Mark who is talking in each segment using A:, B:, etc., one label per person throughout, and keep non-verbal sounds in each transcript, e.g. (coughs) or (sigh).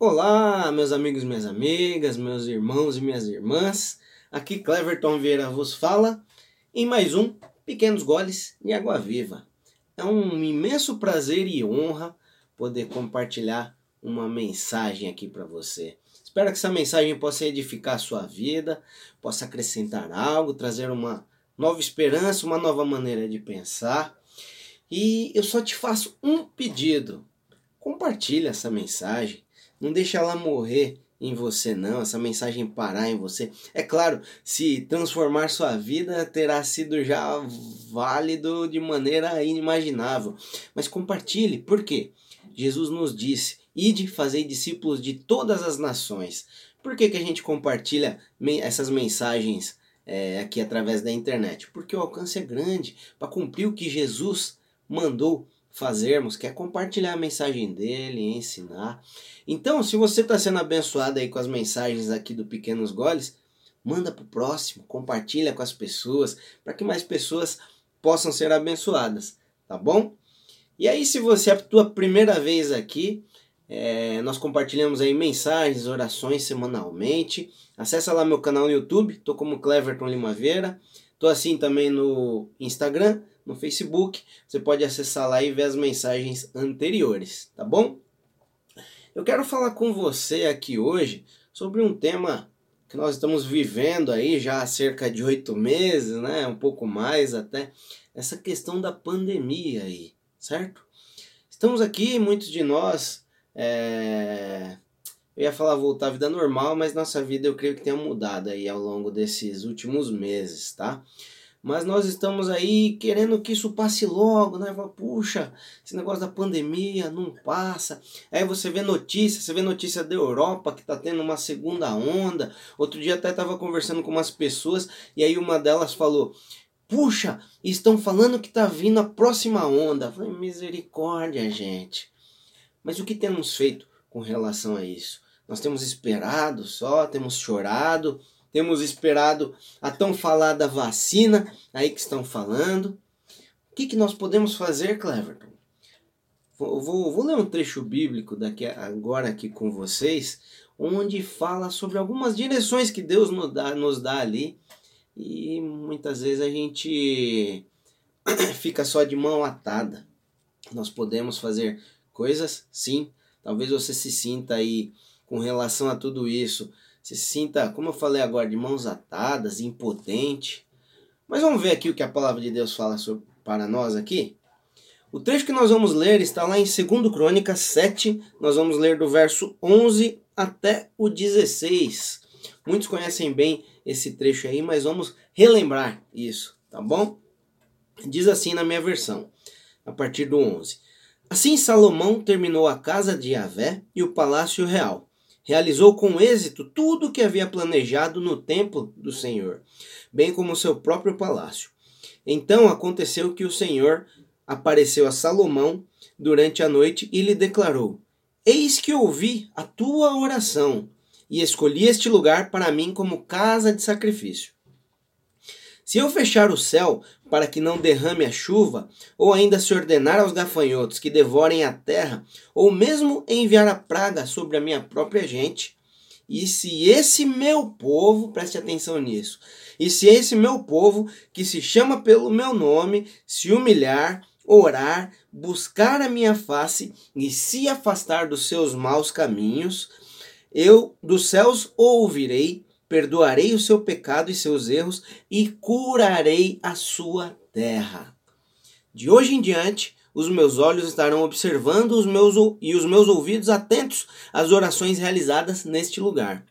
A: Olá, meus amigos minhas amigas, meus irmãos e minhas irmãs. Aqui Cleverton Vieira vos fala em mais um Pequenos Goles de Água Viva. É um imenso prazer e honra poder compartilhar uma mensagem aqui para você. Espero que essa mensagem possa edificar a sua vida, possa acrescentar algo, trazer uma nova esperança, uma nova maneira de pensar. E eu só te faço um pedido. Compartilhe essa mensagem. Não deixa ela morrer em você não, essa mensagem parar em você. É claro, se transformar sua vida terá sido já válido de maneira inimaginável. Mas compartilhe, por quê? Jesus nos disse: "Ide, fazei discípulos de todas as nações". Por que, que a gente compartilha essas mensagens é, aqui através da internet? Porque o alcance é grande para cumprir o que Jesus mandou fazermos, que é compartilhar a mensagem dele, ensinar. Então, se você está sendo abençoado aí com as mensagens aqui do Pequenos Goles, manda para o próximo, compartilha com as pessoas, para que mais pessoas possam ser abençoadas, tá bom? E aí, se você é a tua primeira vez aqui, é, nós compartilhamos aí mensagens, orações semanalmente. Acesse lá meu canal no YouTube, tô como Cleverton Limaveira. Tô assim também no Instagram, no Facebook. Você pode acessar lá e ver as mensagens anteriores, tá bom? Eu quero falar com você aqui hoje sobre um tema que nós estamos vivendo aí já há cerca de oito meses, né? Um pouco mais até. Essa questão da pandemia aí, certo? Estamos aqui, muitos de nós. É... Eu ia falar voltar à vida normal, mas nossa vida eu creio que tenha mudado aí ao longo desses últimos meses, tá? Mas nós estamos aí querendo que isso passe logo, né? Puxa, esse negócio da pandemia não passa. Aí você vê notícia, você vê notícia da Europa que tá tendo uma segunda onda. Outro dia até tava conversando com umas pessoas e aí uma delas falou: Puxa, estão falando que tá vindo a próxima onda. Eu falei, misericórdia, gente. Mas o que temos feito com relação a isso? Nós temos esperado só, temos chorado, temos esperado a tão falada vacina aí que estão falando. O que, que nós podemos fazer, Cleverton? Vou, vou, vou ler um trecho bíblico daqui agora aqui com vocês, onde fala sobre algumas direções que Deus nos dá, nos dá ali. E muitas vezes a gente (coughs) fica só de mão atada. Nós podemos fazer coisas, sim. Talvez você se sinta aí com relação a tudo isso se sinta, como eu falei agora, de mãos atadas, impotente. Mas vamos ver aqui o que a palavra de Deus fala sobre, para nós aqui. O trecho que nós vamos ler está lá em 2 Crônicas 7, nós vamos ler do verso 11 até o 16. Muitos conhecem bem esse trecho aí, mas vamos relembrar isso, tá bom? Diz assim na minha versão, a partir do 11. Assim Salomão terminou a casa de Yahvé e o palácio real realizou com êxito tudo o que havia planejado no templo do Senhor, bem como seu próprio palácio. Então aconteceu que o Senhor apareceu a Salomão durante a noite e lhe declarou: Eis que ouvi a tua oração e escolhi este lugar para mim como casa de sacrifício. Se eu fechar o céu para que não derrame a chuva, ou ainda se ordenar aos gafanhotos que devorem a terra, ou mesmo enviar a praga sobre a minha própria gente, e se esse meu povo, preste atenção nisso, e se esse meu povo, que se chama pelo meu nome, se humilhar, orar, buscar a minha face e se afastar dos seus maus caminhos, eu dos céus ouvirei perdoarei o seu pecado e seus erros e curarei a sua terra. De hoje em diante, os meus olhos estarão observando os meus, e os meus ouvidos atentos às orações realizadas neste lugar.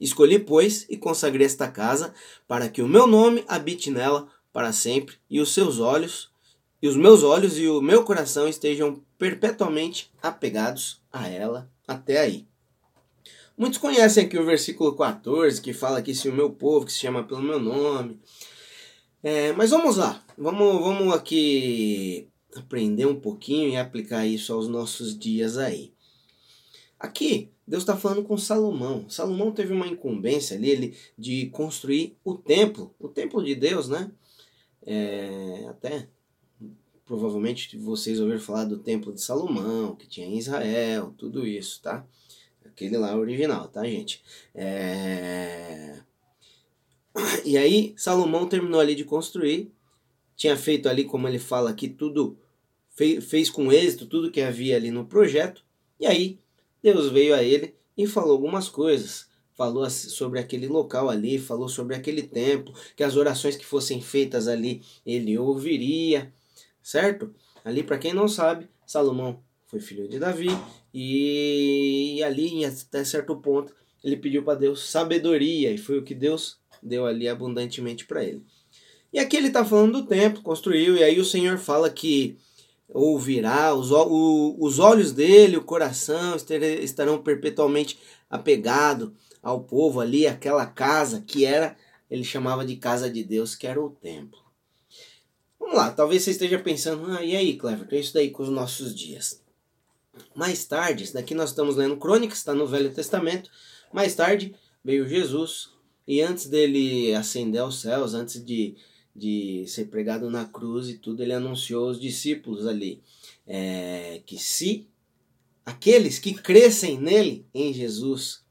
A: Escolhi, pois, e consagrei esta casa para que o meu nome habite nela para sempre, e os seus olhos, e os meus olhos e o meu coração estejam perpetuamente apegados a ela até aí. Muitos conhecem aqui o versículo 14, que fala que se o meu povo, que se chama pelo meu nome. É, mas vamos lá, vamos, vamos aqui aprender um pouquinho e aplicar isso aos nossos dias aí. Aqui, Deus está falando com Salomão. Salomão teve uma incumbência ali ele, de construir o templo, o templo de Deus, né? É, até provavelmente vocês ouviram falar do Templo de Salomão, que tinha em Israel, tudo isso, tá? Aquele lá original, tá, gente? É... E aí, Salomão terminou ali de construir, tinha feito ali, como ele fala aqui, tudo, fez, fez com êxito tudo que havia ali no projeto, e aí Deus veio a ele e falou algumas coisas falou sobre aquele local ali, falou sobre aquele templo, que as orações que fossem feitas ali ele ouviria, certo? Ali, para quem não sabe, Salomão foi filho de Davi e ali, até certo ponto, ele pediu para Deus sabedoria e foi o que Deus deu ali abundantemente para ele. E aqui ele está falando do templo, construiu, e aí o Senhor fala que ouvirá, os, o, os olhos dele, o coração estarão perpetualmente apegados ao povo ali, aquela casa que era, ele chamava de casa de Deus, que era o templo. Vamos lá, talvez você esteja pensando, ah, e aí, Clever, é isso daí com os nossos dias. Mais tarde, isso daqui nós estamos lendo Crônicas, está no Velho Testamento. Mais tarde veio Jesus, e antes dele ascender aos céus, antes de, de ser pregado na cruz e tudo, ele anunciou aos discípulos ali é, que se aqueles que crescem nele, em Jesus,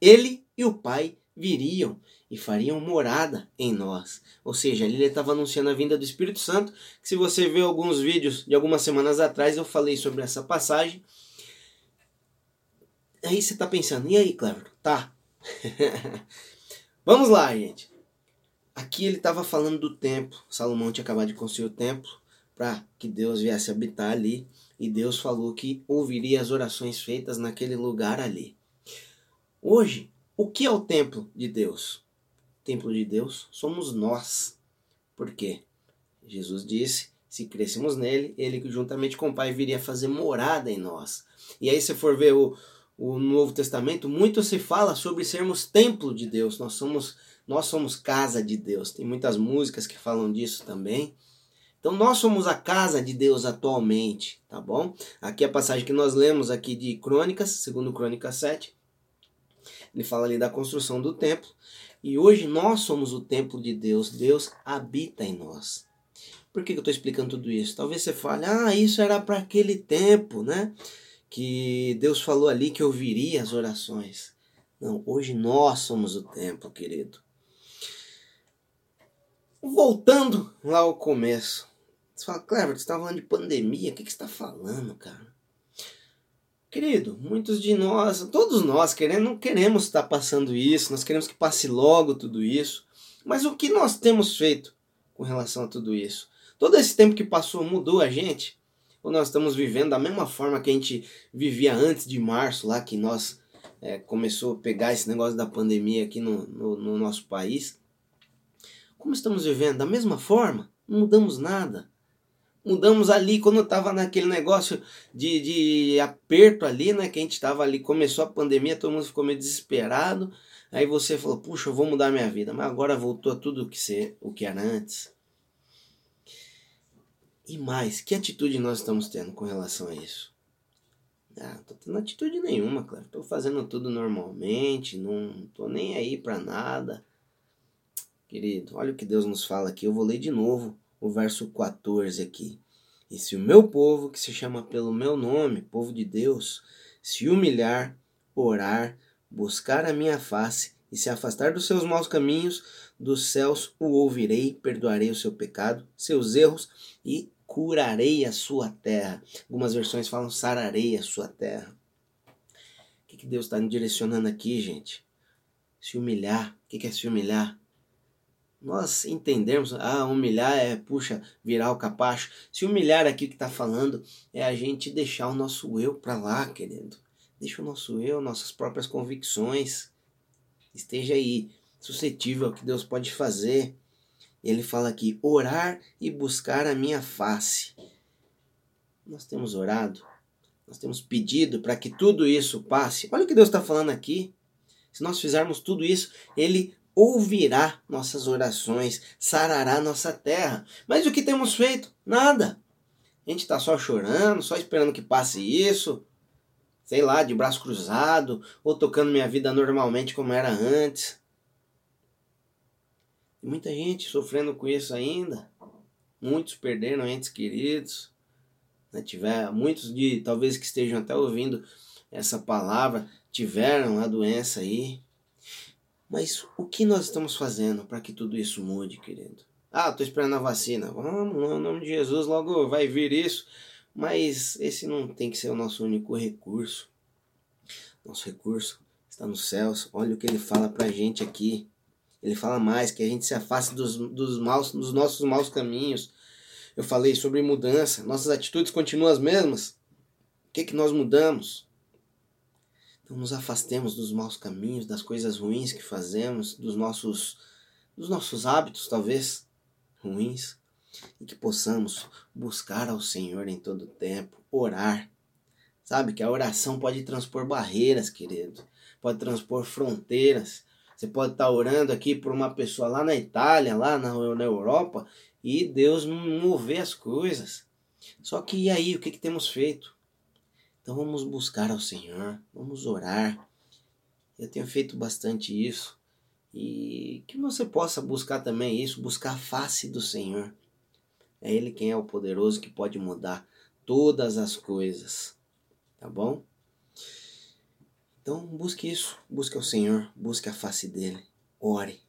A: ele e o Pai viriam e fariam morada em nós. Ou seja, ali ele estava anunciando a vinda do Espírito Santo. Que se você vê alguns vídeos de algumas semanas atrás, eu falei sobre essa passagem. Aí você está pensando, e aí, Clever? Tá. (laughs) Vamos lá, gente. Aqui ele estava falando do templo. Salomão tinha acabado de construir o templo para que Deus viesse habitar ali. E Deus falou que ouviria as orações feitas naquele lugar ali. Hoje, o que é o templo de Deus? O templo de Deus somos nós. Por quê? Jesus disse: se crescemos nele, ele juntamente com o Pai viria fazer morada em nós. E aí, se for ver o, o Novo Testamento, muito se fala sobre sermos templo de Deus. Nós somos, nós somos casa de Deus. Tem muitas músicas que falam disso também. Então nós somos a casa de Deus atualmente, tá bom? Aqui a passagem que nós lemos aqui de Crônicas, segundo Crônicas 7, ele fala ali da construção do templo. E hoje nós somos o templo de Deus. Deus habita em nós. Por que eu estou explicando tudo isso? Talvez você fale, ah, isso era para aquele tempo, né? Que Deus falou ali que ouviria as orações. Não, hoje nós somos o templo, querido. Voltando lá ao começo. Você fala, Clever, você está falando de pandemia, o que, que você está falando, cara? Querido, muitos de nós, todos nós queremos, não queremos estar passando isso, nós queremos que passe logo tudo isso. Mas o que nós temos feito com relação a tudo isso? Todo esse tempo que passou mudou a gente? Ou nós estamos vivendo da mesma forma que a gente vivia antes de março, lá que nós é, começou a pegar esse negócio da pandemia aqui no, no, no nosso país? Como estamos vivendo? Da mesma forma? Não mudamos nada mudamos ali quando estava naquele negócio de, de aperto ali, né? Que a gente estava ali, começou a pandemia, todo mundo ficou meio desesperado. Aí você falou, puxa, eu vou mudar minha vida. Mas agora voltou a tudo o que, ser, o que era antes. E mais, que atitude nós estamos tendo com relação a isso? Ah, tô tendo atitude nenhuma, claro. Tô fazendo tudo normalmente, não tô nem aí para nada. Querido, olha o que Deus nos fala aqui. Eu vou ler de novo o verso 14 aqui. E se o meu povo, que se chama pelo meu nome, povo de Deus, se humilhar, orar, buscar a minha face e se afastar dos seus maus caminhos, dos céus o ouvirei, perdoarei o seu pecado, seus erros e curarei a sua terra. Algumas versões falam sararei a sua terra. O que, Deus está direcionando aqui, gente? Se humilhar. O que, que é se humilhar? Nós entendermos, ah, humilhar é, puxa, virar o capacho. Se humilhar aqui que está falando é a gente deixar o nosso eu para lá, querido. Deixa o nosso eu, nossas próprias convicções. Esteja aí suscetível ao que Deus pode fazer. Ele fala aqui: orar e buscar a minha face. Nós temos orado, nós temos pedido para que tudo isso passe. Olha o que Deus está falando aqui. Se nós fizermos tudo isso, Ele ouvirá nossas orações, sarará nossa terra. Mas o que temos feito? Nada. A gente está só chorando, só esperando que passe isso, sei lá, de braço cruzado, ou tocando minha vida normalmente como era antes. E muita gente sofrendo com isso ainda. Muitos perderam entes queridos. Né? Tiver, muitos de talvez que estejam até ouvindo essa palavra tiveram a doença aí. Mas o que nós estamos fazendo para que tudo isso mude, querido? Ah, estou esperando a vacina. Vamos, no nome de Jesus, logo vai vir isso. Mas esse não tem que ser o nosso único recurso. Nosso recurso está nos céus. Olha o que ele fala para a gente aqui. Ele fala mais, que a gente se afaste dos, dos, maus, dos nossos maus caminhos. Eu falei sobre mudança. Nossas atitudes continuam as mesmas. O que, que nós mudamos? Então nos afastemos dos maus caminhos, das coisas ruins que fazemos, dos nossos, dos nossos hábitos, talvez, ruins. E que possamos buscar ao Senhor em todo tempo, orar. Sabe que a oração pode transpor barreiras, querido. Pode transpor fronteiras você pode estar orando aqui por uma pessoa lá na Itália, lá na, na Europa, e Deus mover as coisas. Só que e aí, o que, que temos feito? Então vamos buscar ao Senhor, vamos orar. Eu tenho feito bastante isso. E que você possa buscar também isso, buscar a face do Senhor. É Ele quem é o poderoso que pode mudar todas as coisas. Tá bom? Então busque isso, busque o Senhor, busque a face dele, ore.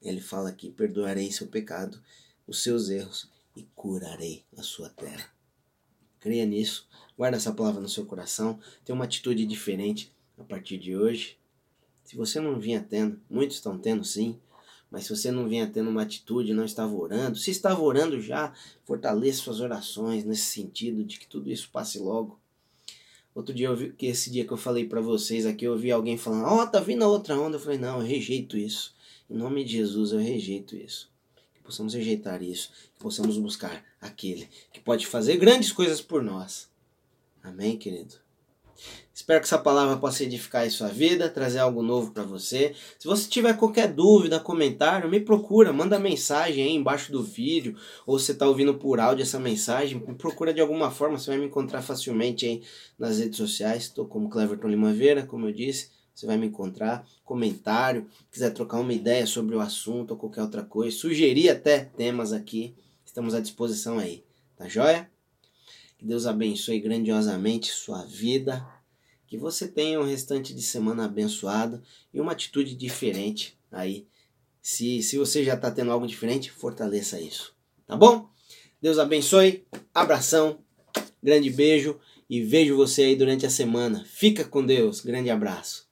A: Ele fala aqui: perdoarei seu pecado, os seus erros e curarei a sua terra. Creia nisso, guarda essa palavra no seu coração, tenha uma atitude diferente a partir de hoje. Se você não vinha tendo, muitos estão tendo sim, mas se você não vinha tendo uma atitude, não estava orando, se estava orando já, fortaleça suas orações nesse sentido de que tudo isso passe logo. Outro dia eu vi que esse dia que eu falei para vocês aqui, eu vi alguém falando: "Ó, oh, tá vindo a outra onda". Eu falei: "Não, eu rejeito isso. Em nome de Jesus, eu rejeito isso. Que possamos rejeitar isso, que possamos buscar aquele que pode fazer grandes coisas por nós. Amém, querido. Espero que essa palavra possa edificar em sua vida, trazer algo novo para você. Se você tiver qualquer dúvida, comentário, me procura, manda mensagem aí embaixo do vídeo, ou você está ouvindo por áudio essa mensagem, me procura de alguma forma, você vai me encontrar facilmente aí nas redes sociais. Estou como Cleverton Limaveira, como eu disse, você vai me encontrar. Comentário, quiser trocar uma ideia sobre o assunto ou qualquer outra coisa, sugerir até temas aqui, estamos à disposição aí. Tá joia? Que Deus abençoe grandiosamente sua vida. Que você tenha um restante de semana abençoado e uma atitude diferente aí. Se, se você já está tendo algo diferente, fortaleça isso. Tá bom? Deus abençoe. Abração. Grande beijo e vejo você aí durante a semana. Fica com Deus. Grande abraço.